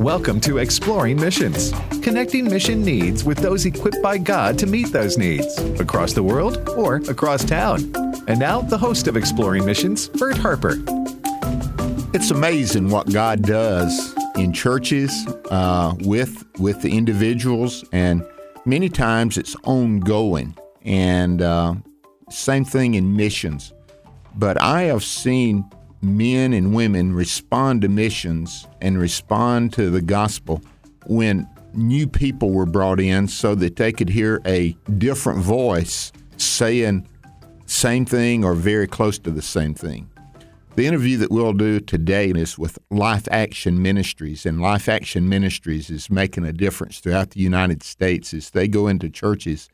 Welcome to Exploring Missions, connecting mission needs with those equipped by God to meet those needs across the world or across town. And now, the host of Exploring Missions, Bert Harper. It's amazing what God does in churches uh, with with the individuals, and many times it's ongoing. And uh, same thing in missions. But I have seen men and women respond to missions and respond to the gospel when new people were brought in so that they could hear a different voice saying same thing or very close to the same thing. The interview that we'll do today is with Life Action Ministries, and Life Action Ministries is making a difference throughout the United States as they go into churches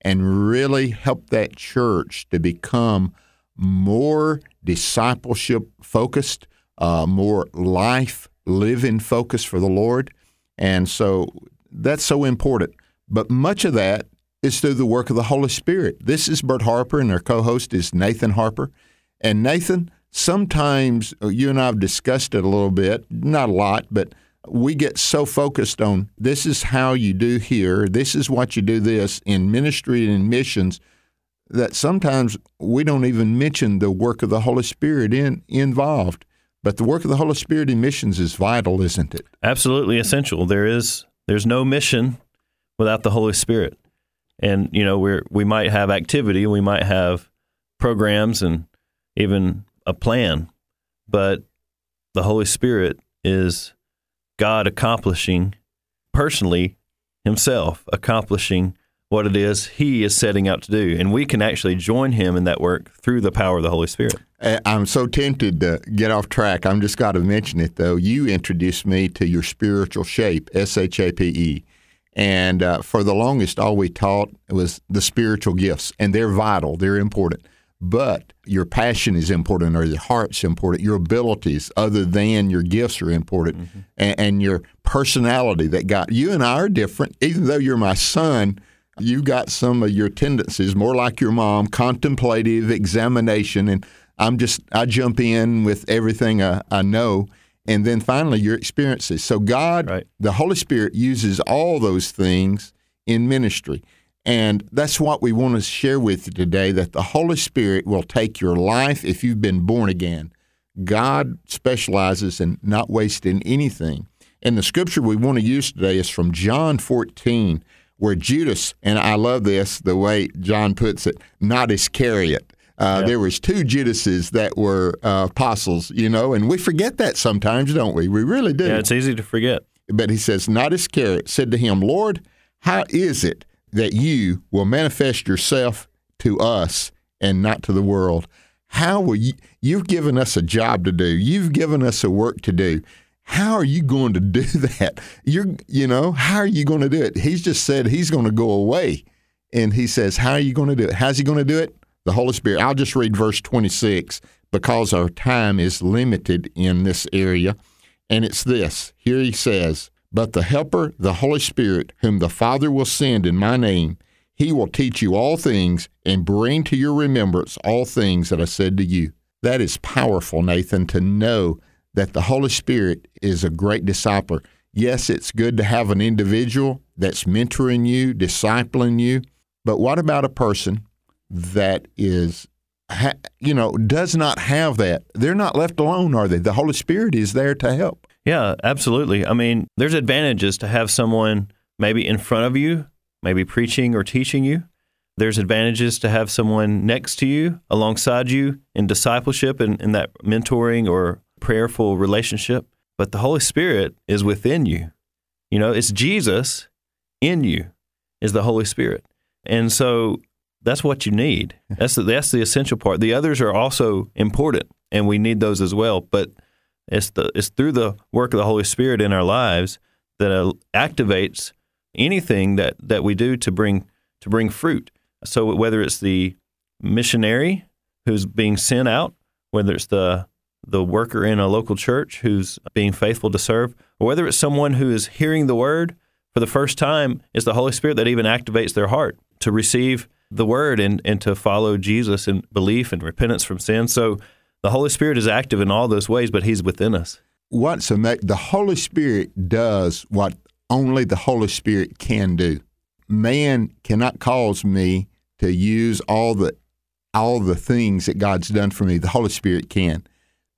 and really help that church to become more discipleship focused, uh, more life living focused for the Lord. And so that's so important. But much of that is through the work of the Holy Spirit. This is Bert Harper, and our co host is Nathan Harper. And Nathan, sometimes uh, you and I have discussed it a little bit, not a lot, but we get so focused on this is how you do here, this is what you do this in ministry and in missions that sometimes we don't even mention the work of the Holy Spirit in involved. But the work of the Holy Spirit in missions is vital, isn't it? Absolutely essential. There is there's no mission without the Holy Spirit. And you know, we we might have activity, we might have programs and even a plan, but the Holy Spirit is God accomplishing personally himself accomplishing what it is he is setting out to do. And we can actually join him in that work through the power of the Holy Spirit. I'm so tempted to get off track. I'm just got to mention it, though. You introduced me to your spiritual shape, S H A P E. And uh, for the longest, all we taught was the spiritual gifts, and they're vital, they're important. But your passion is important, or your heart's important. Your abilities, other than your gifts, are important, mm-hmm. and, and your personality that got you and I are different. Even though you're my son, you got some of your tendencies more like your mom, contemplative, examination, and I'm just I jump in with everything I, I know, and then finally your experiences. So God, right. the Holy Spirit, uses all those things in ministry. And that's what we want to share with you today that the Holy Spirit will take your life if you've been born again. God specializes in not wasting anything. And the scripture we want to use today is from John 14, where Judas, and I love this, the way John puts it, not Iscariot. Uh, There was two Judases that were uh, apostles, you know, and we forget that sometimes, don't we? We really do. Yeah, it's easy to forget. But he says, not Iscariot said to him, Lord, how is it that you will manifest yourself to us and not to the world? How will you? You've given us a job to do. You've given us a work to do. How are you going to do that? You're, you know, how are you going to do it? He's just said he's going to go away. And he says, How are you going to do it? How's he going to do it? The Holy Spirit. I'll just read verse 26 because our time is limited in this area. And it's this here he says, But the Helper, the Holy Spirit, whom the Father will send in my name, he will teach you all things and bring to your remembrance all things that I said to you. That is powerful, Nathan, to know that the Holy Spirit is a great discipler. Yes, it's good to have an individual that's mentoring you, discipling you, but what about a person that is, you know, does not have that? They're not left alone, are they? The Holy Spirit is there to help. Yeah, absolutely. I mean, there's advantages to have someone maybe in front of you, maybe preaching or teaching you. There's advantages to have someone next to you, alongside you in discipleship and in that mentoring or prayerful relationship, but the Holy Spirit is within you. You know, it's Jesus in you is the Holy Spirit. And so that's what you need. That's the, that's the essential part. The others are also important and we need those as well, but it's the it's through the work of the Holy Spirit in our lives that uh, activates anything that that we do to bring to bring fruit. So whether it's the missionary who's being sent out, whether it's the the worker in a local church who's being faithful to serve, or whether it's someone who is hearing the word for the first time, it's the Holy Spirit that even activates their heart to receive the word and, and to follow Jesus in belief and repentance from sin. So the Holy Spirit is active in all those ways, but He's within us. What's ama- the Holy Spirit does what only the Holy Spirit can do. Man cannot cause me to use all the all the things that God's done for me. The Holy Spirit can.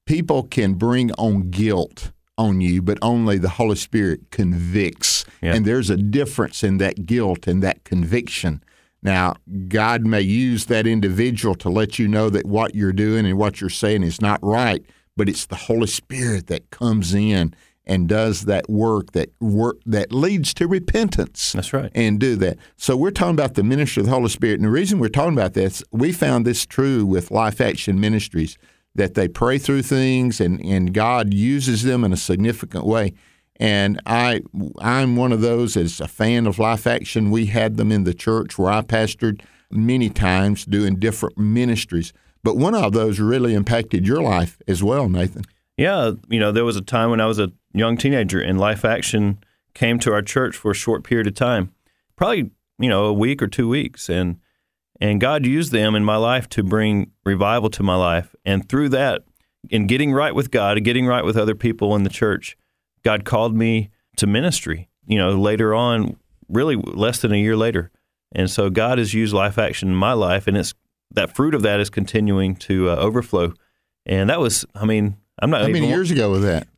People can bring on guilt on you, but only the Holy Spirit convicts. Yeah. And there's a difference in that guilt and that conviction. Now, God may use that individual to let you know that what you're doing and what you're saying is not right, but it's the Holy Spirit that comes in and does that work that work that leads to repentance. That's right. And do that. So we're talking about the ministry of the Holy Spirit, and the reason we're talking about this, we found this true with Life Action Ministries that they pray through things and, and God uses them in a significant way. And I I'm one of those as a fan of Life Action. We had them in the church where I pastored many times doing different ministries. But one of those really impacted your life as well, Nathan. Yeah, you know, there was a time when I was a young teenager and Life Action came to our church for a short period of time, probably you know a week or two weeks, and and God used them in my life to bring revival to my life, and through that, in getting right with God and getting right with other people in the church, God called me to ministry. You know, later on, really less than a year later, and so God has used Life Action in my life, and it's that fruit of that is continuing to uh, overflow, and that was, I mean, I'm not How many years ago was that?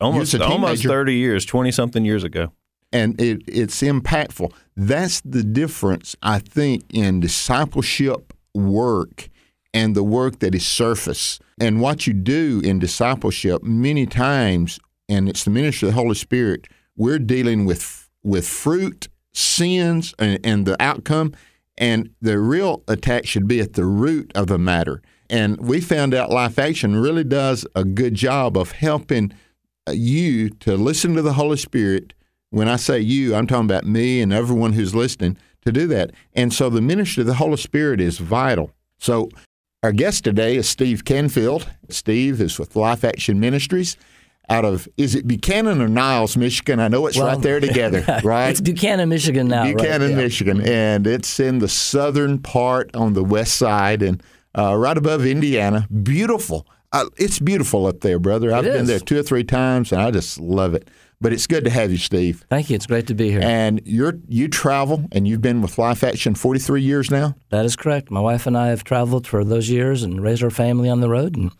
almost You was a almost 30 years 20 something years ago and it, it's impactful. That's the difference, I think, in discipleship work and the work that is surface. And what you do in discipleship many times, and it's the ministry of the Holy Spirit, we're dealing with with fruit, sins, and, and the outcome. And the real attack should be at the root of the matter. And we found out Life Action really does a good job of helping you to listen to the Holy Spirit. When I say you, I'm talking about me and everyone who's listening to do that. And so the ministry of the Holy Spirit is vital. So our guest today is Steve Canfield. Steve is with Life Action Ministries out of, is it Buchanan or Niles, Michigan? I know it's Well, right there together, right? It's Buchanan, Michigan now. right? Buchanan, Yeah. Michigan, and it's in the southern part on the west side and uh, right above Indiana. Beautiful. Uh, it's beautiful up there, brother. I've been is. there two or three times, and I just love it. But it's good to have you, Steve. Thank you. It's great to be here. And you're you travel, and you've been with Life Action 43 years now. that is correct. My wife and I have traveled for those years and raised our family on the road, and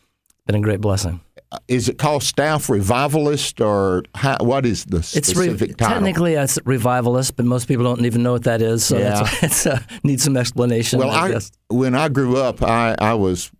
been a great blessing. Uh, Is it called Staff Revivalist, or how, what is the It's re- specific title? technically it's revivalist, but most people don't even know what that is. So Yeah. that's, it's uh, needs some explanation. Well, I, I, when I grew up, I, I was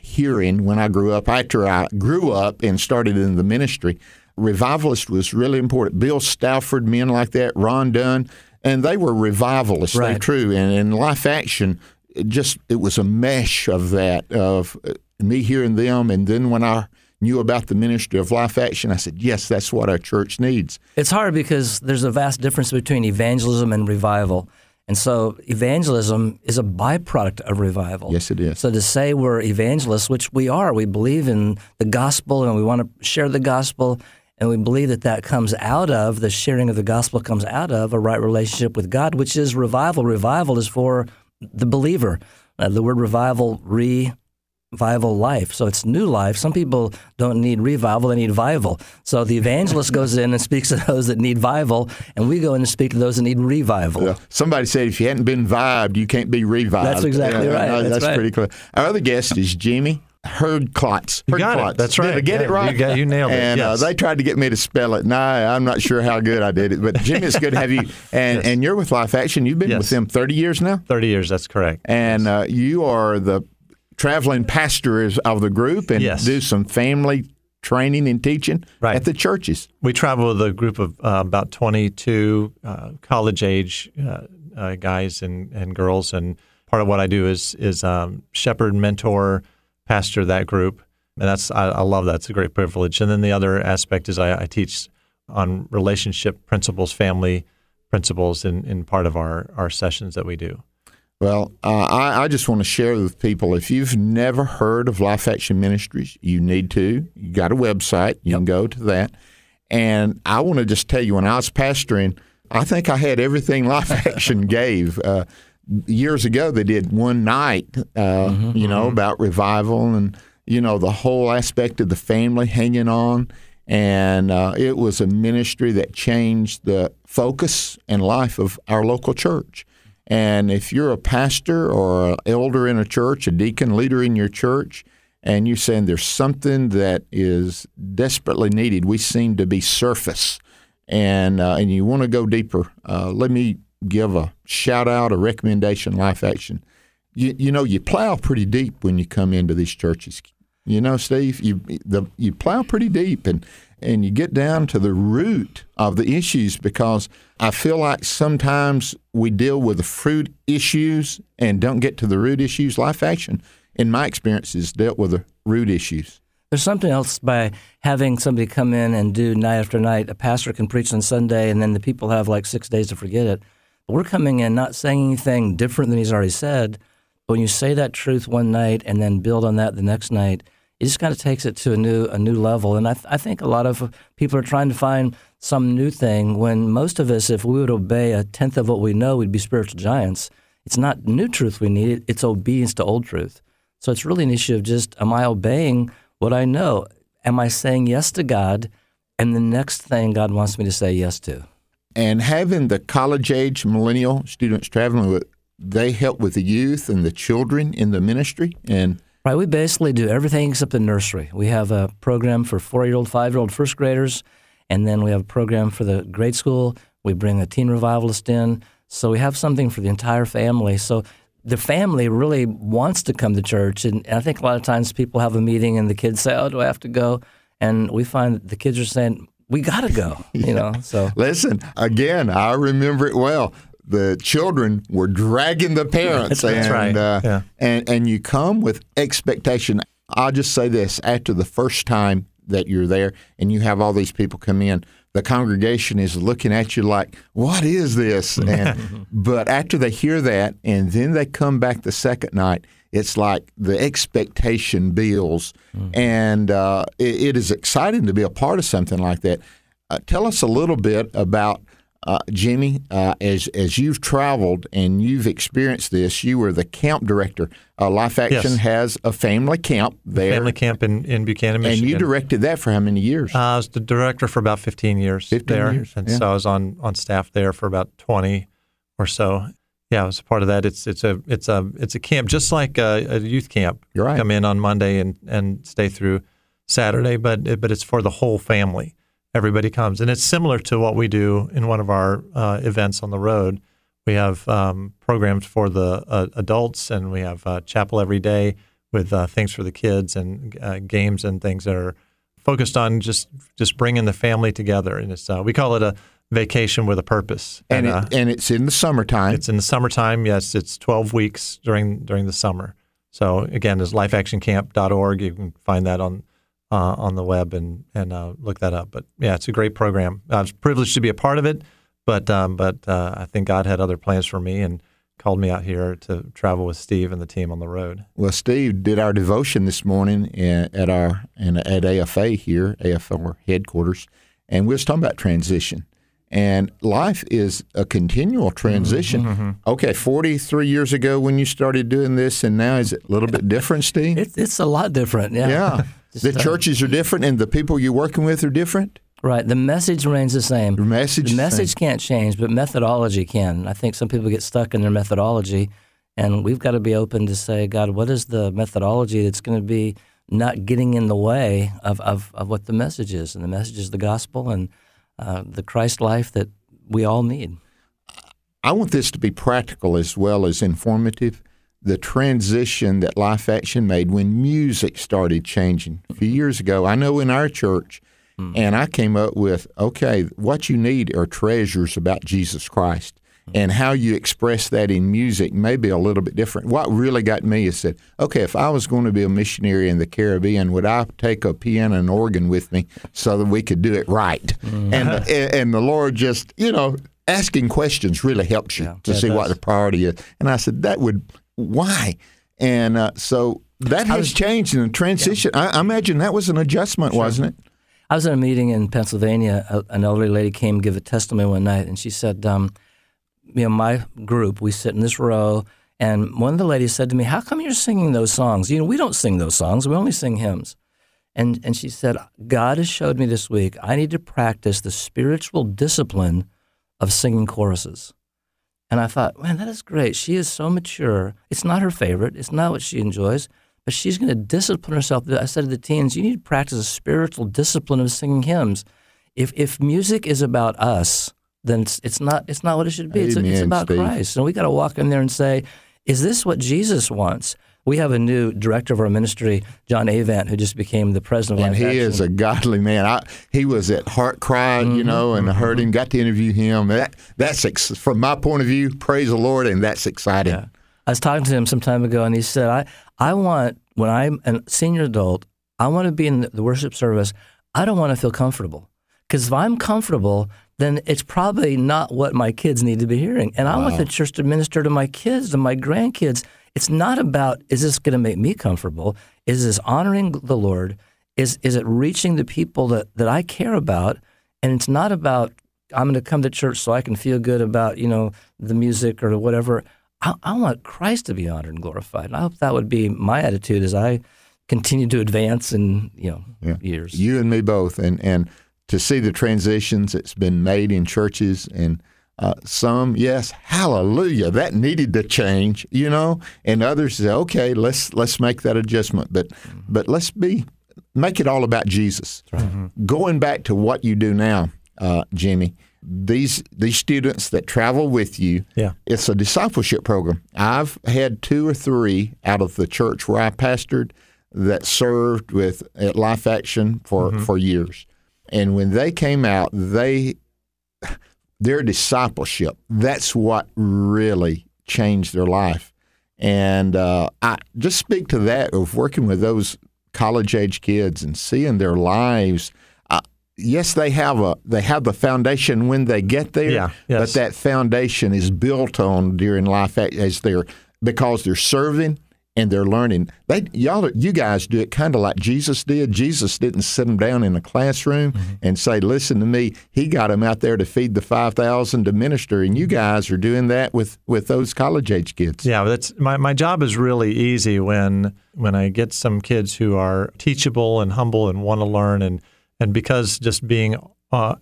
hearing when I grew up. After I grew up and started in the ministry, revivalist was really important. Bill Stafford, men like that, Ron Dunn, and they were revivalists. They're true. And in Life Action, it just it was a mesh of that of me hearing them, and then when I knew about the ministry of Life Action, I said, yes, that's what our church needs. It's hard because there's a vast difference between evangelism and revival. And so evangelism is a byproduct of revival. Yes, it is. So to say we're evangelists, which we are, we believe in the gospel and we want to share the gospel, and we believe that that comes out of the sharing of the gospel comes out of a right relationship with God, which is revival. Revival is for the believer. Uh, the word revival, revival life. So it's new life. Some people don't need revival, they need vival. So the evangelist goes in and speaks to those that need vival, and we go in and speak to those that need revival. Yeah. Somebody said if you hadn't been vibed, you can't be revived. That's exactly Yeah, right. no, That's That's, right. pretty clear. Our other guest is Jimmy Herdklotz. You got it. Herdklotz. That's Did I right. get it right? you got- you nailed it. And Yes. uh, they tried to get me to spell it. No, I'm not sure how good I did it. But Jimmy, it's good to have you. And and you're with Life Action. You've been Yes. with them 30 years now, 30 years, that's correct. and uh, you are the traveling pastor of the group, and Yes. do some family training and teaching Right. at the churches. We travel with a group of uh, about 22 uh, college age uh, uh, guys and, and girls. And part of what I do is, is um, shepherd, mentor, pastor that group. And that's I, I love that. It's a great privilege. And then the other aspect is I, I teach on relationship principles, family principles in, in part of our, our sessions that we do. Well, uh, I, I, just want to share with people if you've never heard of Life Action Ministries, you need to. You got a website, you yep. can go to that. And I want to just tell you, when I was pastoring, I think I had everything Life Action gave. Uh, years ago, they did one night, uh, mm-hmm, you know, mm-hmm. about revival and, you know, the whole aspect of the family hanging on. And uh, it was a ministry that changed the focus and life of our local church. And if you're a pastor or an elder in a church, a deacon leader in your church, and you're saying there's something that is desperately needed, we seem to be surface, and uh, and you want to go deeper, uh, let me give a shout out, a recommendation, life action. You, you know, you plow pretty deep when you come into these churches. You know, Steve, you the you plow pretty deep, and and you get down to the root of the issues because I feel like sometimes we deal with the fruit issues and don't get to the root issues. Life Action, in my experience, has dealt with the root issues. There's something else by having somebody come in and do night after night. A pastor can preach on Sunday, and then the people have like six days to forget it. We're coming in not saying anything different than he's already said. But when you say that truth one night and then build on that the next night, it just kind of takes it to a new a new level. And I, th- I think a lot of people are trying to find some new thing when most of us, if we would obey a tenth of what we know, we'd be spiritual giants. It's not new truth we need; it's obedience to old truth. So it's really an issue of just am I obeying what I know? Am I saying yes to God? And the next thing God wants me to say yes to. And having the college age millennial students traveling with, they help with the youth and the children in the ministry and Right, we basically do everything except the nursery. We have a program for four-year-old, five-year-old first graders, and then we have a program for the grade school. We bring a teen revivalist in, so we have something for the entire family. So the family really wants to come to church, and I think a lot of times people have a meeting and the kids say, "Oh, do I have to go?" And we find that the kids are saying, "We got to go," you know. So listen again. I remember it well the children were dragging the parents. That's, and, right. Uh, yeah. and and you come with expectation. I'll just say this: after the first time that you're there, and you have all these people come in, the congregation is looking at you like, "What is this?" And but after they hear that, and then they come back the second night, it's like the expectation builds, mm. and uh, it, it is exciting to be a part of something like that. Uh, tell us a little bit about uh, Jimmy, uh, as as you've traveled and you've experienced this, you were the camp director. Uh, Life Action yes. has a family camp there. Family camp in, in Buchanan, Michigan. And you directed that for how many years? Uh, I was the director for about 15 years 15 there. Years, and yeah. so I was on, on staff there for about 20 or so. Yeah, I was part of that. It's it's a it's a it's a camp just like a, a youth camp. You're right. Come in on Monday and, and stay through Saturday, but but it's for the whole family everybody comes. And it's similar to what we do in one of our uh, events on the road. We have um, programs for the uh, adults, and we have uh, chapel every day with uh, things for the kids and uh, games and things that are focused on just just bringing the family together. And it's uh, we call it a vacation with a purpose. And and, it, and it's in the summertime. It's in the summertime. Yes, it's twelve weeks during during the summer. So again, is lifeactioncamp.org. You can find that on uh, on the web and and uh, look that up. But yeah, it's a great program. I was privileged to be a part of it, but um, but uh, I think God had other plans for me and called me out here to travel with Steve and the team on the road. Well, Steve did our devotion this morning at our at AFA here, AFA headquarters, and we was talking about transition. And life is a continual transition. Mm-hmm, mm-hmm. Okay, 43 years ago when you started doing this, and now is it a little bit different, Steve? It's, it's a lot different, yeah. Yeah. the uh, churches are different, and the people you're working with are different. Right. The message remains the same. The message. The message can't change, but methodology can. I think some people get stuck in their methodology, and we've got to be open to say, God, what is the methodology that's going to be not getting in the way of, of, of what the message is? And the message is the gospel and uh, the Christ life that we all need. I want this to be practical as well as informative the transition that Life Action made when music started changing a few years ago. I know in our church, mm. and I came up with okay, what you need are treasures about Jesus Christ. And how you express that in music may be a little bit different. What really got me is that, okay, if I was going to be a missionary in the Caribbean, would I take a piano and organ with me so that we could do it right? Mm. And, and the Lord just, you know, asking questions really helps you Yeah. to Yeah, see what the priority is. And I said, that would, why? And uh, so that has was- changed in the transition. I, I imagine that was an adjustment, wasn't it? I was in a meeting in Pennsylvania. A, an elderly lady came give a testimony one night, and she said, um, "You know, my group, we sit in this row, and one of the ladies said to me, "How come you're singing those songs? You know, we don't sing those songs. We only sing hymns." And and she said, "God has showed me this week. I need to practice the spiritual discipline of singing choruses." And I thought, man, that is great. She is so mature. It's not her favorite. It's not what she enjoys, but she's going to discipline herself. I said to the teens, you need to practice a spiritual discipline of singing hymns. If if music is about us, then it's, it's not it's not what it should be. It's, it's about Steve. Christ, and we got to walk in there and say, is this what Jesus wants? We have a new director of our ministry, John Avant, who just became the president of And he is a godly man. I, he was at Heart Cry, you mm-hmm, know, and I heard mm-hmm. him, got to interview him. That, that's ex- from my point of view, praise the Lord, and that's exciting. Yeah. I was talking to him some time ago, and he said, "I I want when I'm a senior adult, I want to be in the worship service. I don't want to feel comfortable because if I'm comfortable, then it's probably not what my kids need to be hearing. And I want the church to minister to my kids and my grandkids. It's not about is this going to make me comfortable? Is this honoring the Lord? Is is it reaching the people that that I care about? And it's not about I'm going to come to church so I can feel good about you know the music or whatever. I, I want Christ to be honored and glorified. And I hope that would be my attitude as I continue to advance in you know years. You and me both, and and to see the transitions that's been made in churches and. Uh, some, yes, hallelujah, that needed to change, you know, and others say, okay, let's let's make that adjustment, but but let's be make it all about Jesus. Going back to what you do now, uh, Jimmy, these these students that travel with you, Yeah. it's a discipleship program. I've had two or three out of the church where I pastored that served with at Life Action for, for years. And when they came out, they their discipleship, that's what really changed their life. And uh, I just speak to that of working with those college age kids and seeing their lives. Uh, yes, they have a they have the foundation when they get there, Yeah, but that foundation is built on during life as they're because they're serving and they're learning. They y'all you guys do it kind of like Jesus did. Jesus didn't sit them down in a classroom Mm-hmm. and say, "Listen to me." He got them out there to feed the five thousand to minister, and you guys are doing that with with those college age kids. Yeah, that's my, my job is really easy when when I get some kids who are teachable and humble and want to learn and and because just being uh,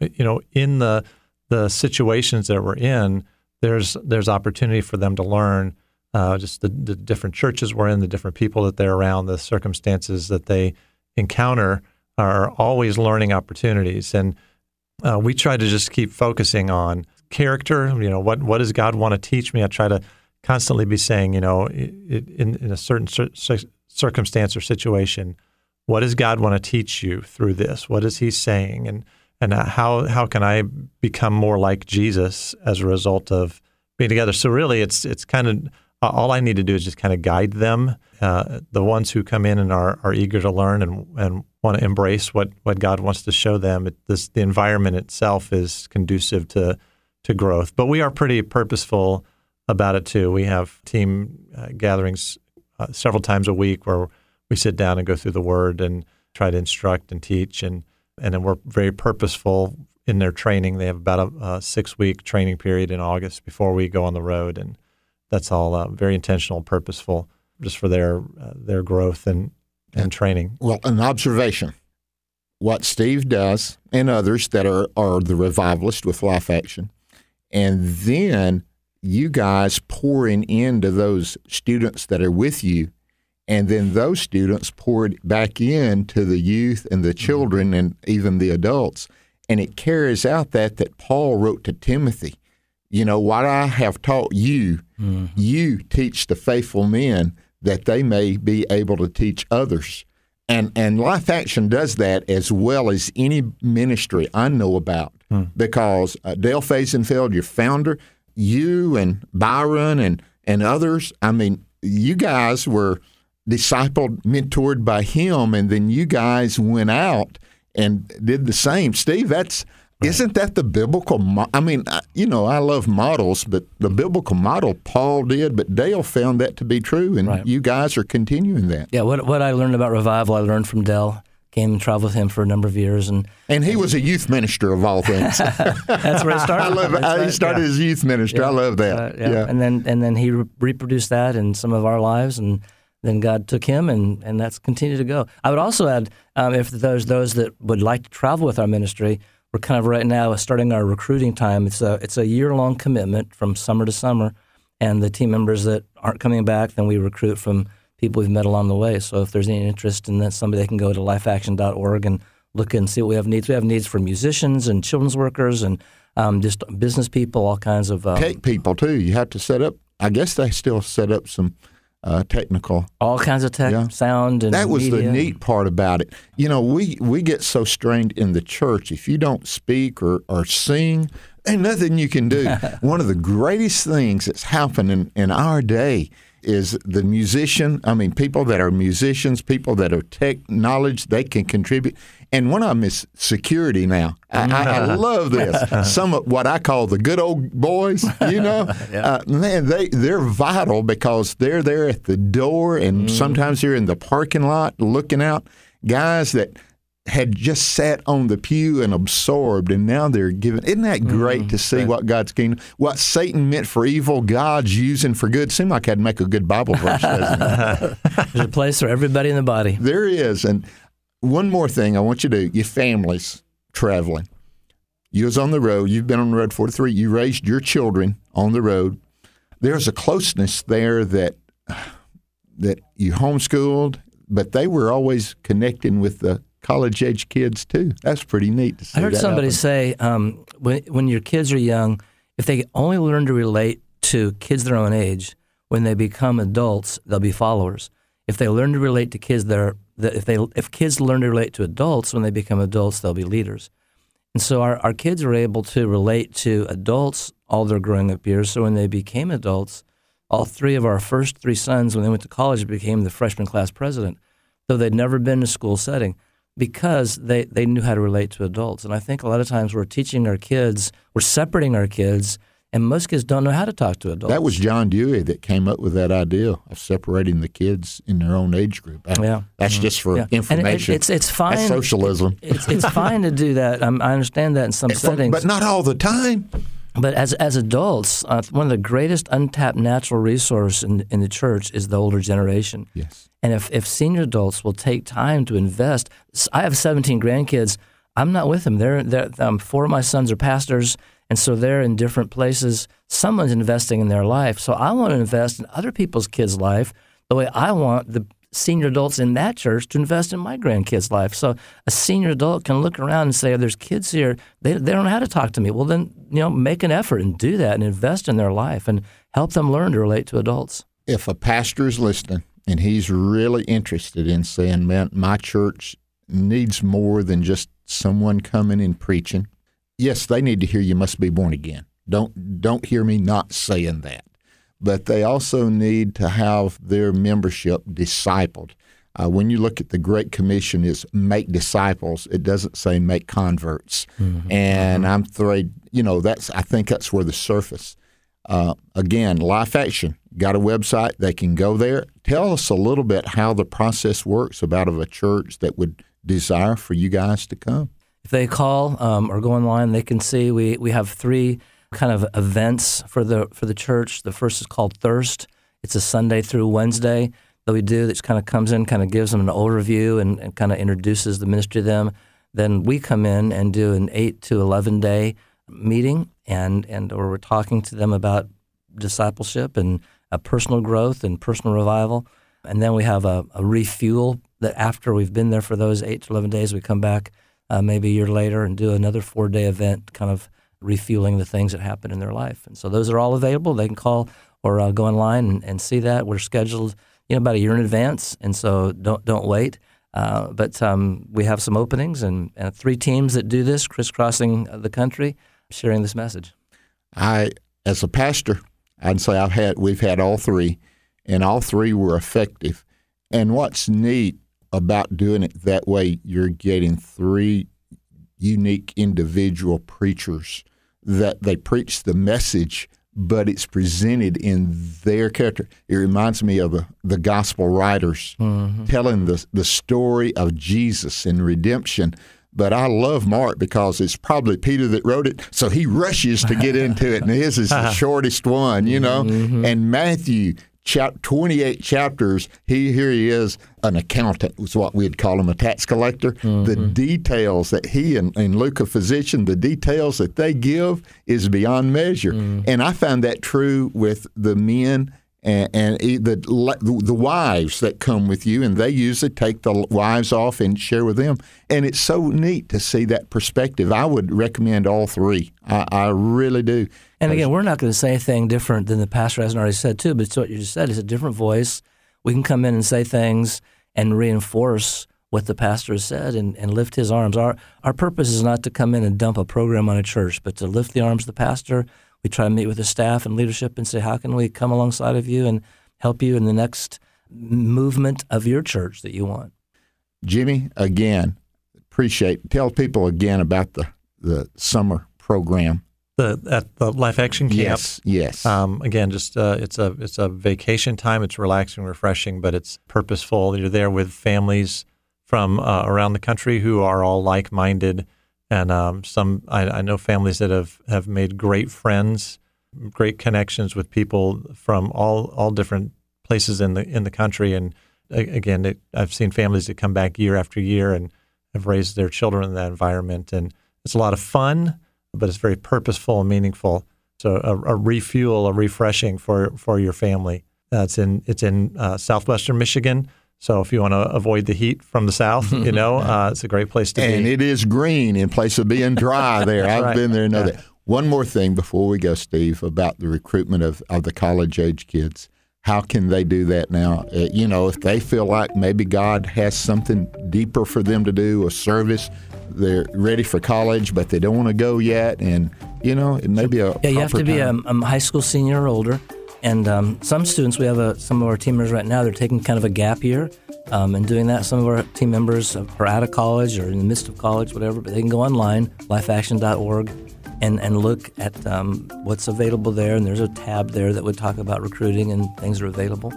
you know in the the situations that we're in, there's there's opportunity for them to learn. Uh, just the, the different churches we're in, the different people that they're around, the circumstances that they encounter are always learning opportunities. And uh, we try to just keep focusing on character. You know, what what does God want to teach me? I try to constantly be saying, you know, in in a certain cir- cir- circumstance or situation, what does God want to teach you through this? What is He saying, and and how how can I become more like Jesus as a result of being together? So really, it's it's kind of all I need to do is just kind of guide them, uh, the ones who come in and are, are eager to learn and, and want to embrace what, what God wants to show them. It, this, the environment itself is conducive to to growth, but we are pretty purposeful about it too. We have team uh, gatherings uh, several times a week where we sit down and go through the Word and try to instruct and teach, and and then we're very purposeful in their training. They have about a, a six week training period in August before we go on the road, and that's all uh, very intentional, purposeful, just for their uh, their growth and and training. Well, an observation. What Steve does and others that are, are the revivalists with Life Action, and then you guys pouring into those students that are with you, and then those students poured back into the youth and the children and even the adults. And it carries out that that Paul wrote to Timothy. You know, what I have taught you, you teach the faithful men that they may be able to teach others. And and Life Action does that as well as any ministry I know about. Because uh, Dale Fehsenfeld, your founder, you and Byron and and others, I mean, you guys were discipled, mentored by him, and then you guys went out and did the same. Steve, that's Isn't that the biblical? Mo- I mean, I- you know, I love models, but the biblical model Paul did, but Dale found that to be true, and Right. you guys are continuing that. Yeah, what what I learned about revival, I learned from Dale. Came and traveled with him for a number of years, and And he was a youth minister of all things. that's where it started. I love it. That's He started yeah. as a youth minister. I love that. Uh, yeah. and then and then he re- reproduced that in some of our lives, and then God took him, and and that's continued to go. I would also add, um, if there's those that would like to travel with our ministry, we're kind of right now starting our recruiting time. It's a it's a year long commitment from summer to summer, and the team members that aren't coming back, then we recruit from people we've met along the way. So if there's any interest in that, somebody they can go to lifeaction.org and look and see what we have needs. We have needs for musicians and children's workers and um, just business people, all kinds of um, Tech people too. You have to set up. I guess they still set up some uh, technical. all kinds of tech, Yeah. sound, and That was the neat part about it. You know, we we get so strained in the church. If you don't speak or, or sing, ain't nothing you can do. One of the greatest things that's happening in our day is the musician. I mean, people that are musicians, people that are tech knowledge, they can contribute. And one of them is security now. I, I, I love this. Some of what I call the good old boys, you know, uh, man, they they're vital because they're there at the door, and sometimes they're in the parking lot looking out. Guys that had just sat on the pew and absorbed, and now they're given. Isn't that mm-hmm. great to see what God's kingdom, what Satan meant for evil, God's using for good? Seems like I'd make a good Bible verse, doesn't it? There's a place for everybody in the body. There is. And one more thing I want you to do your families traveling. You was on the road, you've been on the road 43, you raised your children on the road. There's a closeness there that that you homeschooled, but they were always connecting with the college age kids too. That's pretty neat to see. I heard somebody happen. say um, when when your kids are young, if they only learn to relate to kids their own age, when they become adults, they'll be followers. If they learn to relate to kids that are that if they if kids learn to relate to adults when they become adults, they'll be leaders. And so our, our kids are able to relate to adults all their growing up years. So when they became adults, all three of our first three sons, when they went to college, became the freshman class president, though they'd never been in a school setting, because they, they knew how to relate to adults. And I think a lot of times we're teaching our kids, we're separating our kids, and most kids don't know how to talk to adults. That was John Dewey that came up with that idea of separating the kids in their own age group. I- Yeah. That's just for Yeah. And it- information. it's- it's fine. That's socialism. it's, it's fine to do that. Um, I understand that in some settings. but not all the time. But as as adults, uh, one of the greatest untapped natural resource in in the church is the older generation. Yes. And if if senior adults will take time to invest, I have 17 grandkids. I'm not with them. They're, they're um, four of my sons are pastors, and so they're in different places. Someone's investing in their life, so I want to invest in other people's kids' life the way I want the senior adults in that church to invest in my grandkids' life. So a senior adult can look around and say, oh, "There's kids here. They they don't know how to talk to me." Well, then you know, make an effort and do that and invest in their life and help them learn to relate to adults. if a pastor is listening and he's really interested in saying, man, my church needs more than just someone coming and preaching, yes, they need to hear you must be born again. Don't don't hear me not saying that. But they also need to have their membership discipled. Uh, when you look at the Great Commission, is make disciples. It doesn't say make converts. And I'm afraid, you know, that's I think that's where the surface uh, again, Life Action got a website. They can go there. Tell us a little bit how the process works about of a church that would desire for you guys to come. If they call um, or go online, they can see we, we have three kind of events for the for the church. The first is called Thirst. It's a Sunday through Wednesday that we do that kind of comes in, kind of gives them an overview and, and kind of introduces the ministry to them. Then we come in and do an eight to eleven day meeting, and and or we're talking to them about discipleship and uh, personal growth and personal revival. And then we have a, a refuel that after we've been there for those eight to 11 days, we come back uh, maybe a year later and do another four day event, kind of refueling the things that happen in their life. And so those are all available. They can call or uh, go online and, and see that. We're scheduled you know, about a year in advance. And so don't, don't wait. Uh, but um, we have some openings and, and three teams that do this, crisscrossing the country, sharing this message. I, as a pastor, I'd say I've had we've had all three, and all three were effective. And what's neat about doing it that way, you're getting three unique individual preachers that they preach the message, but it's presented in their character. It reminds me of the, the gospel writers mm-hmm. telling the, the story of Jesus and redemption. But I love Mark because it's probably Peter that wrote it, so he rushes to get into it, and his is the shortest one, you know. Mm-hmm. And Matthew, chap- 28 chapters, he here he is, an accountant was what we'd call him, a tax collector. The mm-hmm. details that he and, and Luke, a physician, the details that they give is beyond measure. Mm-hmm. And I found that true with the men and, and the the wives that come with you, and they usually take the wives off and share with them. And it's so neat to see that perspective. I would recommend all three. I, I really do. And again, we're not going to say anything different than the pastor hasn't already said too. But it's what you just said. It's a different voice. We can come in and say things and reinforce what the pastor has said and, and lift his arms. Our our purpose is not to come in and dump a program on a church, but to lift the arms of the pastor. We try to meet with the staff and leadership and say, how can we come alongside of you and help you in the next movement of your church that you want? Jimmy, again, appreciate. Tell people again about the the summer program. The at the Life Action Camp. Yes, yes. Um, again, just uh, it's a it's a vacation time. It's relaxing, refreshing, but it's purposeful. You're there with families from uh, around the country who are all like minded, and um, some I, I know families that have have made great friends, great connections with people from all all different places in the in the country. And again, it, I've seen families that come back year after year and have raised their children in that environment, and it's a lot of fun but it's very purposeful and meaningful. So a, a refuel, a refreshing for for your family. That's in it's in uh, southwestern Michigan. So if you want to avoid the heat from the south, you know, uh, it's a great place to and be. And it is green in place of being dry there. I've right. been there and know Yeah. that. One more thing before we go, Steve, about the recruitment of, of the college age kids. How can they do that now? Uh, you know, if they feel like maybe God has something deeper for them to do, a service, they're ready for college, but they don't want to go yet. And, you know, it may be a. Yeah, you have proper to be a, a high school senior or older. And um, some students, we have a, some of our team members right now, they're taking kind of a gap year um, and doing that. Some of our team members are out of college or in the midst of college, whatever, but they can go online, lifeaction.org, and, and look at um, what's available there. And there's a tab there that would talk about recruiting and things are available.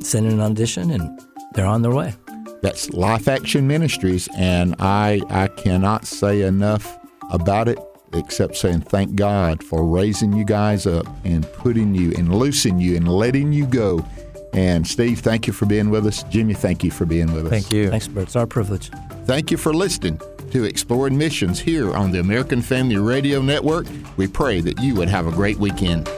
Send in an audition, and they're on their way. That's Life Action Ministries, and I I cannot say enough about it except saying thank God for raising you guys up and putting you and loosing you and letting you go. And Steve, thank you for being with us. Jimmy, thank you for being with us. Thank you. Thanks, Bert. It's our privilege. Thank you for listening to Exploring Missions here on the American Family Radio Network. We pray that you would have a great weekend.